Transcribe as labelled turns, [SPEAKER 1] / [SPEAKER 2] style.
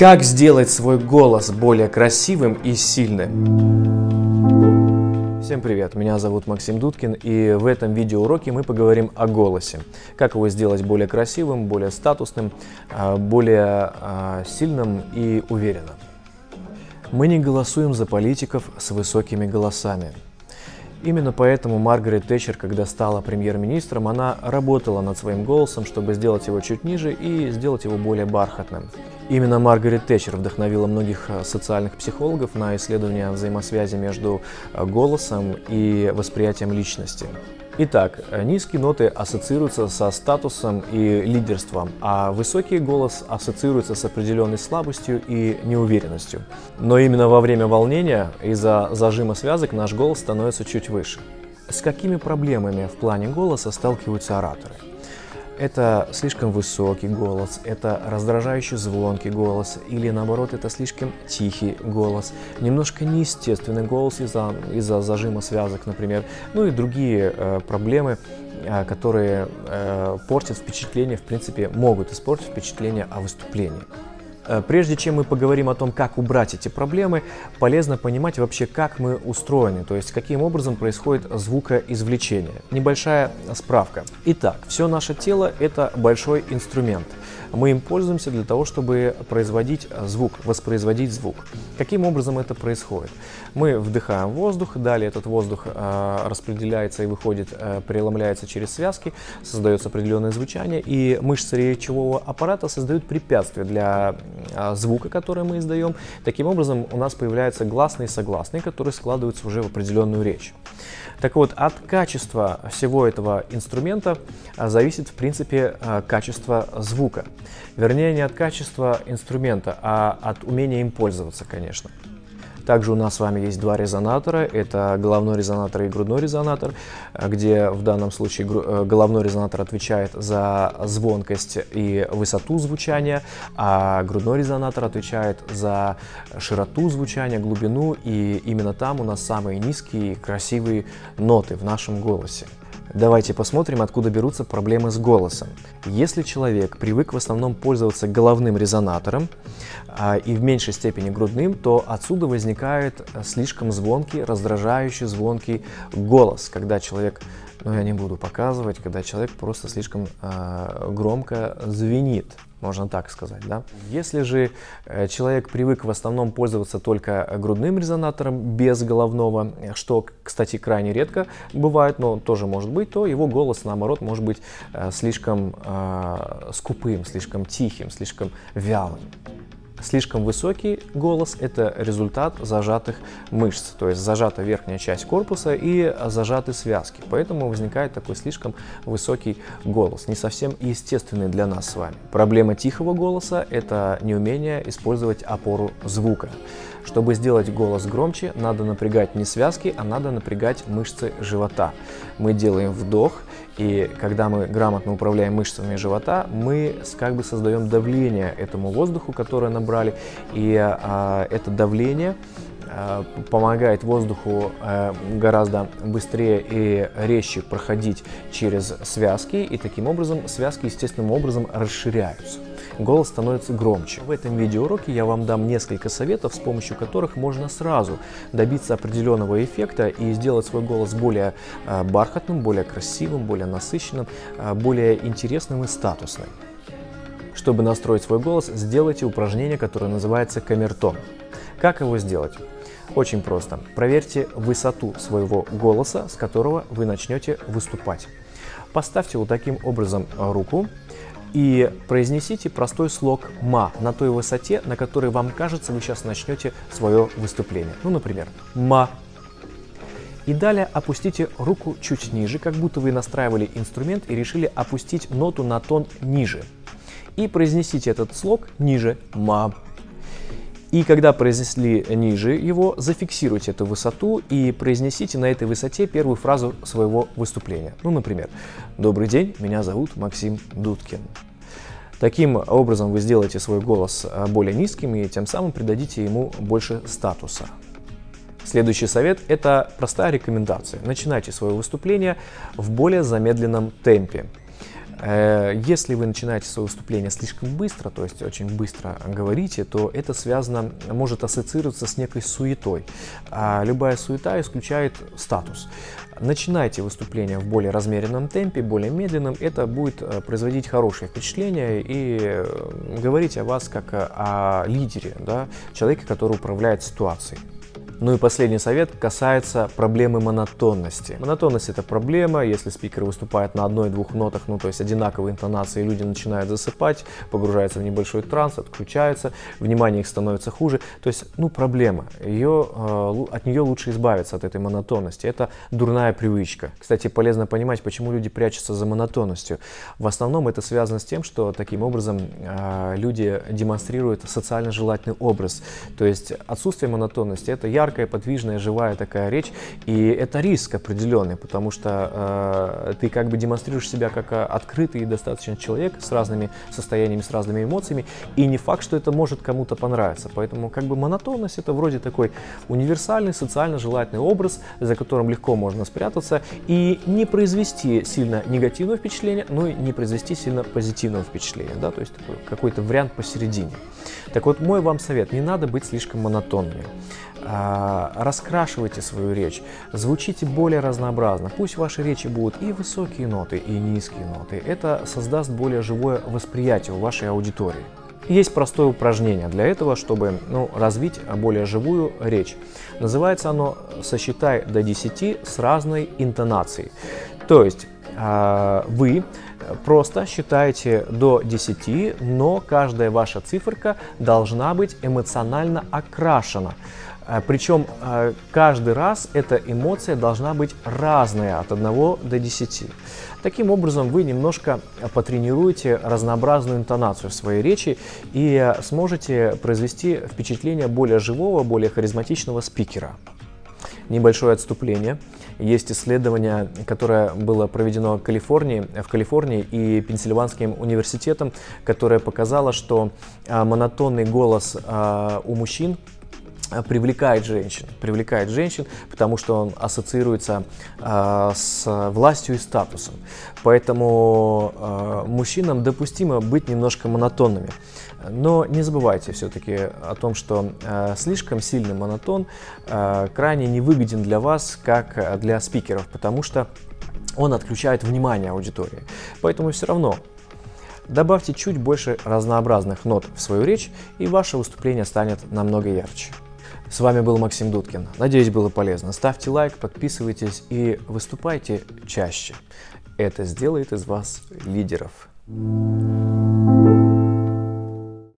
[SPEAKER 1] Как сделать свой голос более красивым и сильным? Всем привет, меня зовут Максим Дудкин и в этом видеоуроке мы поговорим о голосе. Как его сделать более красивым, более статусным, а, более а, сильным и уверенным. Мы не голосуем за политиков с высокими голосами. Именно поэтому Маргарет Тэтчер, когда стала премьер-министром, она работала над своим голосом, чтобы сделать его чуть ниже и сделать его более бархатным. Именно Маргарет Тэтчер вдохновила многих э, социальных психологов на исследование взаимосвязи между э, голосом и восприятием личности. Итак, низкие ноты ассоциируются со статусом и лидерством, а высокий голос ассоциируется с определенной слабостью и неуверенностью. Но именно во время волнения из-за зажима связок наш голос становится чуть выше. С какими проблемами в плане голоса сталкиваются ораторы? Это слишком высокий голос, это раздражающий звонкий голос, или наоборот, это слишком тихий голос, немножко неестественный голос из-за из зажима связок, например, ну и другие э, проблемы, э, которые э, портят впечатление, в принципе, могут испортить впечатление о выступлении. Э, прежде чем мы поговорим о том, как убрать эти проблемы, полезно понимать вообще, как мы устроены, то есть каким образом происходит звукоизвлечение. Небольшая справка. Итак, все наше тело – это большой инструмент – мы им пользуемся для того, чтобы производить звук, воспроизводить звук. Каким образом это происходит? Мы вдыхаем воздух, далее этот воздух э, распределяется и выходит, э, преломляется через связки, создается определенное звучание, и мышцы речевого аппарата создают препятствия для э, звука, который мы издаем. Таким образом, у нас появляются гласные и согласные, которые складываются уже в определенную речь. Так вот, от качества всего этого инструмента зависит, в принципе, качество звука. Вернее, не от качества инструмента, а от умения им пользоваться, конечно. Также у нас с вами есть два резонатора. Это головной резонатор и грудной резонатор, где в данном случае э, головной резонатор отвечает за звонкость и высоту звучания, а грудной резонатор отвечает за широту звучания, глубину. И именно там у нас самые низкие красивые ноты в нашем голосе. Давайте посмотрим, откуда берутся проблемы с голосом. Если человек привык в основном пользоваться головным резонатором а, и в меньшей степени грудным, то отсюда возникает слишком звонкий, раздражающий звонкий голос, когда человек, ну я не буду показывать, когда человек просто слишком а, громко звенит можно так сказать. Да? Если же э, человек привык в основном пользоваться только грудным резонатором без головного, что, кстати, крайне редко бывает, но тоже может быть, то его голос, наоборот, может быть э, слишком э, скупым, слишком тихим, слишком вялым. Слишком высокий голос – это результат зажатых мышц, то есть зажата верхняя часть корпуса и зажаты связки. Поэтому возникает такой слишком высокий голос, не совсем естественный для нас с вами. Проблема тихого голоса – это неумение использовать опору звука. Чтобы сделать голос громче, надо напрягать не связки, а надо напрягать мышцы живота. Мы делаем вдох, и когда мы грамотно управляем мышцами живота, мы как бы создаем давление этому воздуху, которое набрали, и а, это давление а, помогает воздуху а, гораздо быстрее и резче проходить через связки, и таким образом связки естественным образом расширяются голос становится громче. В этом видеоуроке я вам дам несколько советов, с помощью которых можно сразу добиться определенного эффекта и сделать свой голос более а, бархатным, более красивым, более насыщенным, а, более интересным и статусным. Чтобы настроить свой голос, сделайте упражнение, которое называется камертон. Как его сделать? Очень просто. Проверьте высоту своего голоса, с которого вы начнете выступать. Поставьте вот таким образом руку и произнесите простой слог «ма» на той высоте, на которой вам кажется, вы сейчас начнете свое выступление. Ну, например, «ма». И далее опустите руку чуть ниже, как будто вы настраивали инструмент и решили опустить ноту на тон ниже. И произнесите этот слог ниже «ма». И когда произнесли ниже его, зафиксируйте эту высоту и произнесите на этой высоте первую фразу своего выступления. Ну, например, «Добрый день, меня зовут Максим Дудкин». Таким образом вы сделаете свой голос э, более низким и тем самым придадите ему больше статуса. Следующий совет – это простая рекомендация. Начинайте свое выступление в более замедленном темпе. Э, если вы начинаете свое выступление слишком быстро, то есть очень быстро говорите, то это связано, может ассоциироваться с некой суетой. А любая суета исключает статус. Начинайте выступление в более размеренном темпе, более медленном. Это будет э, производить хорошее впечатление и э, говорить о вас как о лидере, да, человеке, который управляет ситуацией. Ну и последний совет касается проблемы монотонности. Монотонность это проблема, если спикер выступает на одной-двух нотах, ну то есть одинаковые интонации, люди начинают засыпать, погружаются в небольшой транс, отключаются, внимание их становится хуже. То есть, ну проблема, ее, э, от нее лучше избавиться, от этой монотонности. Это дурная привычка. Кстати, полезно понимать, почему люди прячутся за монотонностью. В основном это связано с тем, что таким образом э, люди демонстрируют социально желательный образ. То есть отсутствие монотонности это ярко яркая, подвижная, живая такая речь. И это риск определенный, потому что э, ты как бы демонстрируешь себя как э, открытый и достаточно человек с разными состояниями, с разными эмоциями. И не факт, что это может кому-то понравиться. Поэтому как бы монотонность это вроде такой универсальный, социально желательный образ, за которым легко можно спрятаться и не произвести сильно негативное впечатление, но и не произвести сильно позитивного впечатления. Да? То есть какой-то вариант посередине. Так вот, мой вам совет, не надо быть слишком монотонными. А, раскрашивайте свою речь, звучите более разнообразно. Пусть в вашей речи будут и высокие ноты, и низкие ноты. Это создаст более живое восприятие у вашей аудитории. Есть простое упражнение для этого, чтобы ну, развить более живую речь. Называется оно «Сосчитай до 10 с разной интонацией». То есть э, вы просто считаете до 10, но каждая ваша циферка должна быть эмоционально окрашена. А, Причем а, каждый раз эта эмоция должна быть разная от 1 до 10. Таким образом, вы немножко потренируете разнообразную интонацию в своей речи и сможете произвести впечатление более живого, более харизматичного спикера. Небольшое отступление. Есть исследование, которое было проведено в Калифорнии, в Калифорнии и Пенсильванским университетом, которое показало, что а, монотонный голос у мужчин привлекает женщин, привлекает женщин, потому что он ассоциируется э, с властью и статусом. Поэтому э, мужчинам допустимо быть немножко монотонными. Но не забывайте все-таки о том, что э, слишком сильный монотон э, крайне невыгоден для вас, как для спикеров, потому что он отключает внимание аудитории. Поэтому все равно добавьте чуть больше разнообразных нот в свою речь, и ваше выступление станет намного ярче. С вами был Максим Дудкин. Надеюсь, было полезно. Ставьте лайк, подписывайтесь и выступайте чаще. Это сделает из вас лидеров. thank you